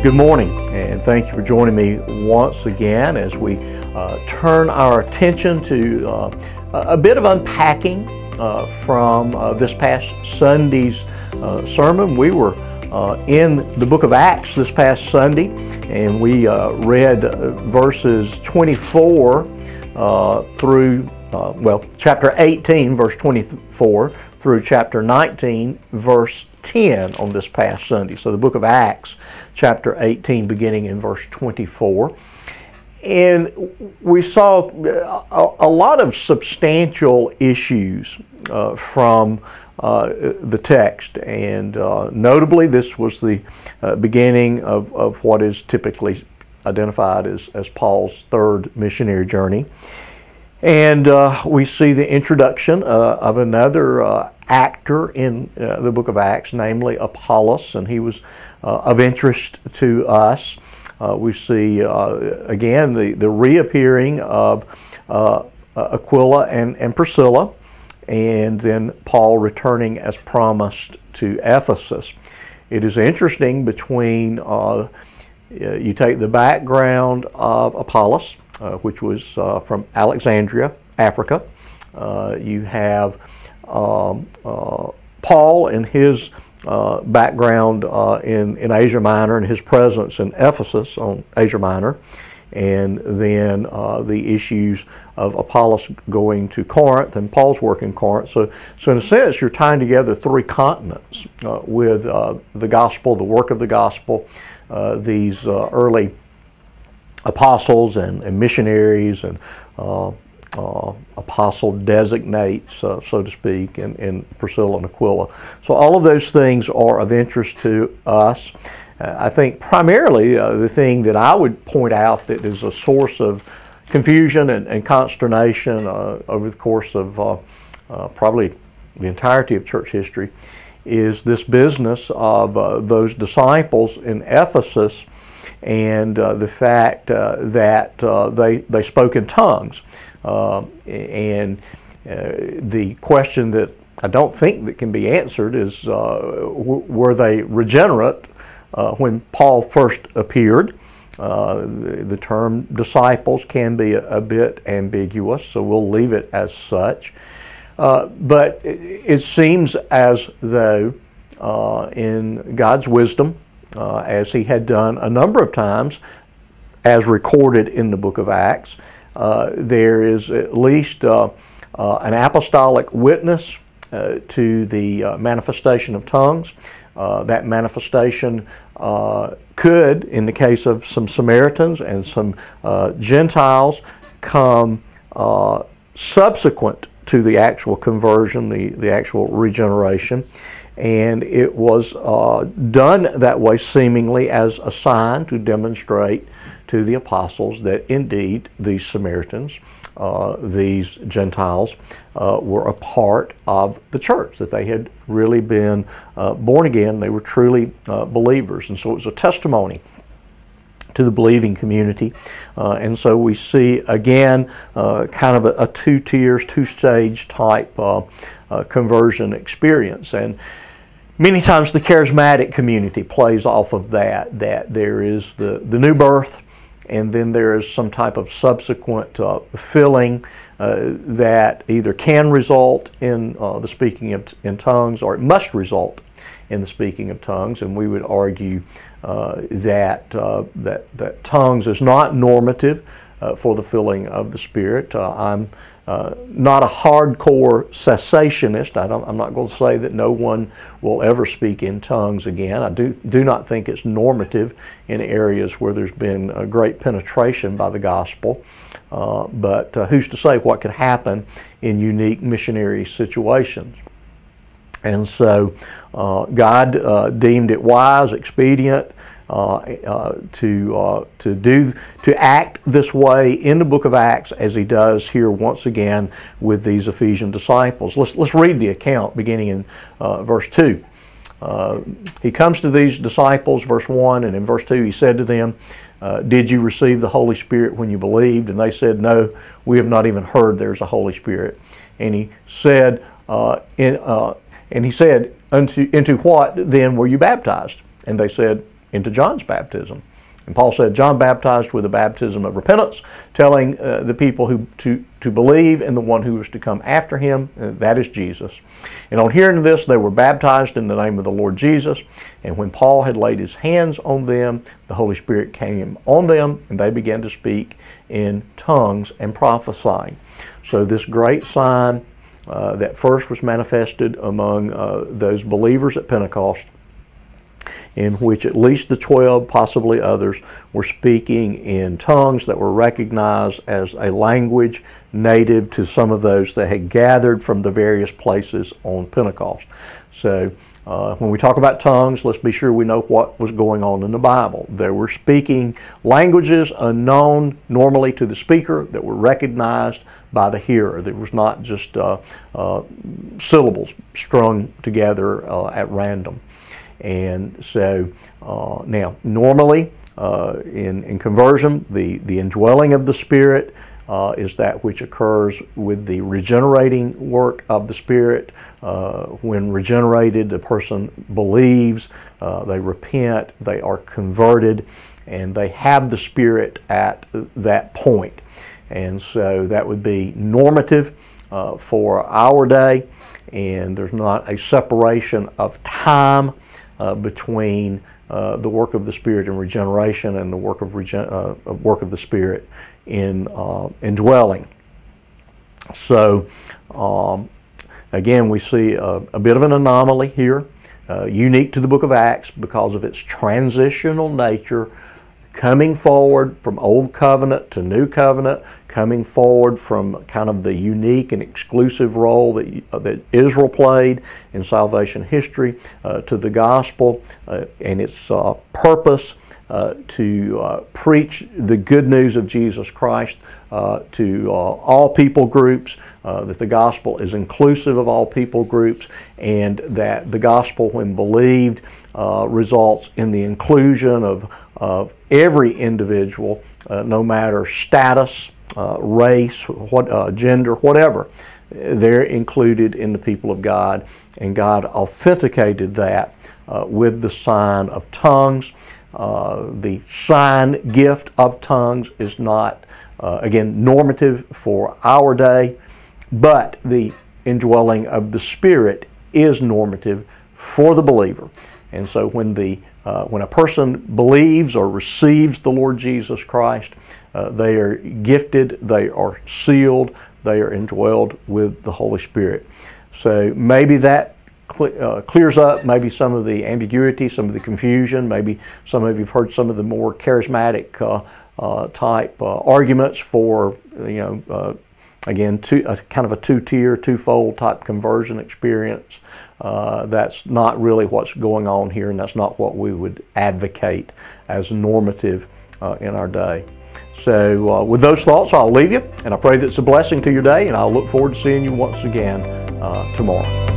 Good morning, and thank you for joining me once again as we uh, turn our attention to uh, a bit of unpacking uh, from uh, this past Sunday's uh, sermon. We were uh, in the book of Acts this past Sunday, and we read verses 24 through, well, chapter 18, verse 24 through chapter 19, verse 10 on this past Sunday. So the book of Acts, chapter 18, beginning in verse 24. And we saw a, a lot of substantial issues uh, from uh, the text. And uh, notably, this was the uh, beginning of, of what is typically identified as, as Paul's third missionary journey. And uh, we see the introduction uh, of another uh, actor in uh, the book of Acts, namely Apollos, and he was uh, of interest to us. Uh, we see again the, the reappearing of Aquila and, and Priscilla, and then Paul returning as promised to Ephesus. It is interesting between you take the background of Apollos which was uh, from Alexandria, Africa. Uh, you have um, Paul and his background in, in Asia Minor and his presence in Ephesus on Asia Minor and then uh, the issues of Apollos going to Corinth and Paul's work in Corinth. So, so in a sense, you're tying together three continents uh, with uh, the gospel, the work of the gospel, these early apostles and, and missionaries and uh, uh, apostle designates, uh, so to speak, in, in Priscilla and Aquila. So all of those things are of interest to us. Uh, I think primarily uh, the thing that I would point out that is a source of confusion and, and consternation uh, over the course of probably the entirety of church history is this business of those disciples in Ephesus and uh, the fact uh, that uh, they, they spoke in tongues. and the question that I don't think that can be answered is w- were they regenerate when Paul first appeared? Uh, the, the, term disciples can be a, a, bit ambiguous, so we'll leave it as such. Uh, but it, it, seems as though, uh, in God's wisdom, uh, as he had done a number of times, as recorded in the book of Acts. Uh, there is at least uh, uh an apostolic witness uh, to the uh, manifestation of tongues. that manifestation could, in the case of some Samaritans and some Gentiles, come subsequent to the actual conversion, the, the actual regeneration and it was uh, done that way seemingly as a sign to demonstrate to the apostles that indeed these Samaritans, uh, these Gentiles, uh, were a part of the church, that they had really been uh, born again, they were truly uh, believers. And so it was a testimony to the believing community. Uh, and so we see again uh, kind of a, a, two tiers, two stage type uh, conversion experience. And many times the charismatic community plays off of that, that there is the, the new birth and then there is some type of subsequent uh, filling uh, that either can result in uh, the speaking of in tongues or it must result in the speaking of tongues. And we would argue uh, that, uh, that, that tongues is not normative uh, for the filling of the Spirit. I'm uh, not a hardcore cessationist. I am not going to say that no one will ever speak in tongues again. I do, do not think it's normative in areas where there's been a great penetration by the gospel. Uh, but uh, who's to say what could happen in unique missionary situations? And so uh, God uh, deemed it wise, expedient, to uh, to do to act this way in the book of Acts as he does here once again with these Ephesian disciples. Let's let's read the account beginning in verse two. he comes to these disciples, verse one, and in verse two he said to them. Uh, did you receive the Holy Spirit when you believed? And they said, No, we have not even heard there's a Holy Spirit. And he said, uh, in, uh, and he said, Unto, Into what then were you baptized? And they said, into John's baptism. And Paul said, John baptized with a baptism of repentance, telling uh, the people who to, to believe in the one who was to come after him, uh, that is Jesus. And on hearing this, they were baptized in the name of the Lord Jesus. And when Paul had laid his hands on them, the Holy Spirit came on them, and they began to speak in tongues and prophesying. So, this great sign uh, that first was manifested among uh, those believers at Pentecost in which at least the 12, possibly others, were speaking in tongues that were recognized as a language native to some of those that had gathered from the various places on Pentecost. So, uh, when we talk about tongues, let's be sure we know what was going on in the Bible. They were speaking languages unknown normally to the speaker that were recognized by the hearer. There was not just uh, uh, syllables strung together uh, at random. And so uh, now, normally uh, in, in conversion, the, the indwelling of the Spirit uh, is that which occurs with the regenerating work of the Spirit. Uh, when regenerated, the person believes, uh, they repent, they are converted, and they have the Spirit at that point. And so that would be normative uh, for our day, and there's not a separation of time uh, between uh, the work of the Spirit in regeneration and the work of, regen- uh, work of the Spirit in uh, indwelling. So, um, again, we see a, a, bit of an anomaly here, uh, unique to the book of Acts because of its transitional nature coming forward from Old Covenant to New Covenant, coming forward from kind of the unique and exclusive role that, uh, that Israel played in salvation history uh, to the gospel uh, and its uh, purpose. Uh, to uh, preach the good news of Jesus Christ to all people groups, that the gospel is inclusive of all people groups, and that the gospel, when believed, results in the inclusion of of every individual, uh, no matter status, uh, race, what, uh, gender, whatever. They're included in the people of God, and God authenticated that uh, with the sign of tongues. Uh, the sign gift of tongues is not, uh, again, normative for our day, but the indwelling of the Spirit is normative for the believer. And so when the uh, when a person believes or receives the Lord Jesus Christ, uh, they are gifted, they are sealed, they are indwelled with the Holy Spirit. So maybe that uh, clears up maybe some of the ambiguity, some of the confusion. Maybe some of you've heard some of the more charismatic uh, uh, type uh, arguments for you know again two, kind of a two-tier, two-fold type conversion experience. Uh, that's not really what's going on here, and that's not what we would advocate as normative uh, in our day. So, uh, with those thoughts, I'll leave you, and I pray that it's a blessing to your day, and I'll look forward to seeing you once again uh, tomorrow.